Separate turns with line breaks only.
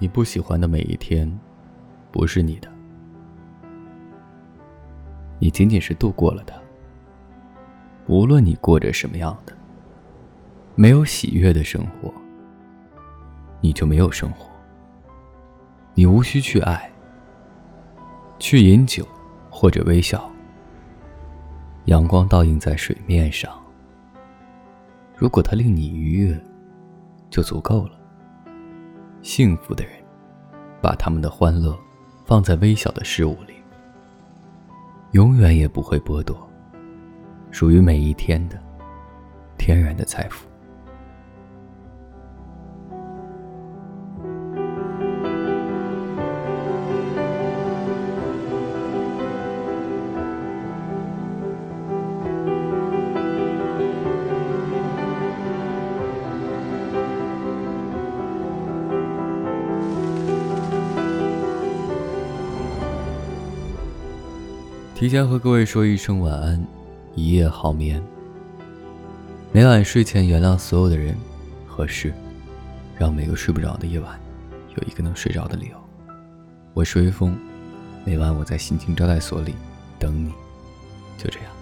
你不喜欢的每一天，不是你的，你仅仅是度过了它。无论你过着什么样的，没有喜悦的生活，你就没有生活。你无需去爱，去饮酒，或者微笑。阳光倒映在水面上，如果它令你愉悦，就足够了。幸福的人，把他们的欢乐放在微小的事物里，永远也不会剥夺属于每一天的天然的财富。提前和各位说一声晚安，一夜好眠。每晚睡前原谅所有的人和事，让每个睡不着的夜晚有一个能睡着的理由。我是微风，每晚我在心情招待所里等你，就这样。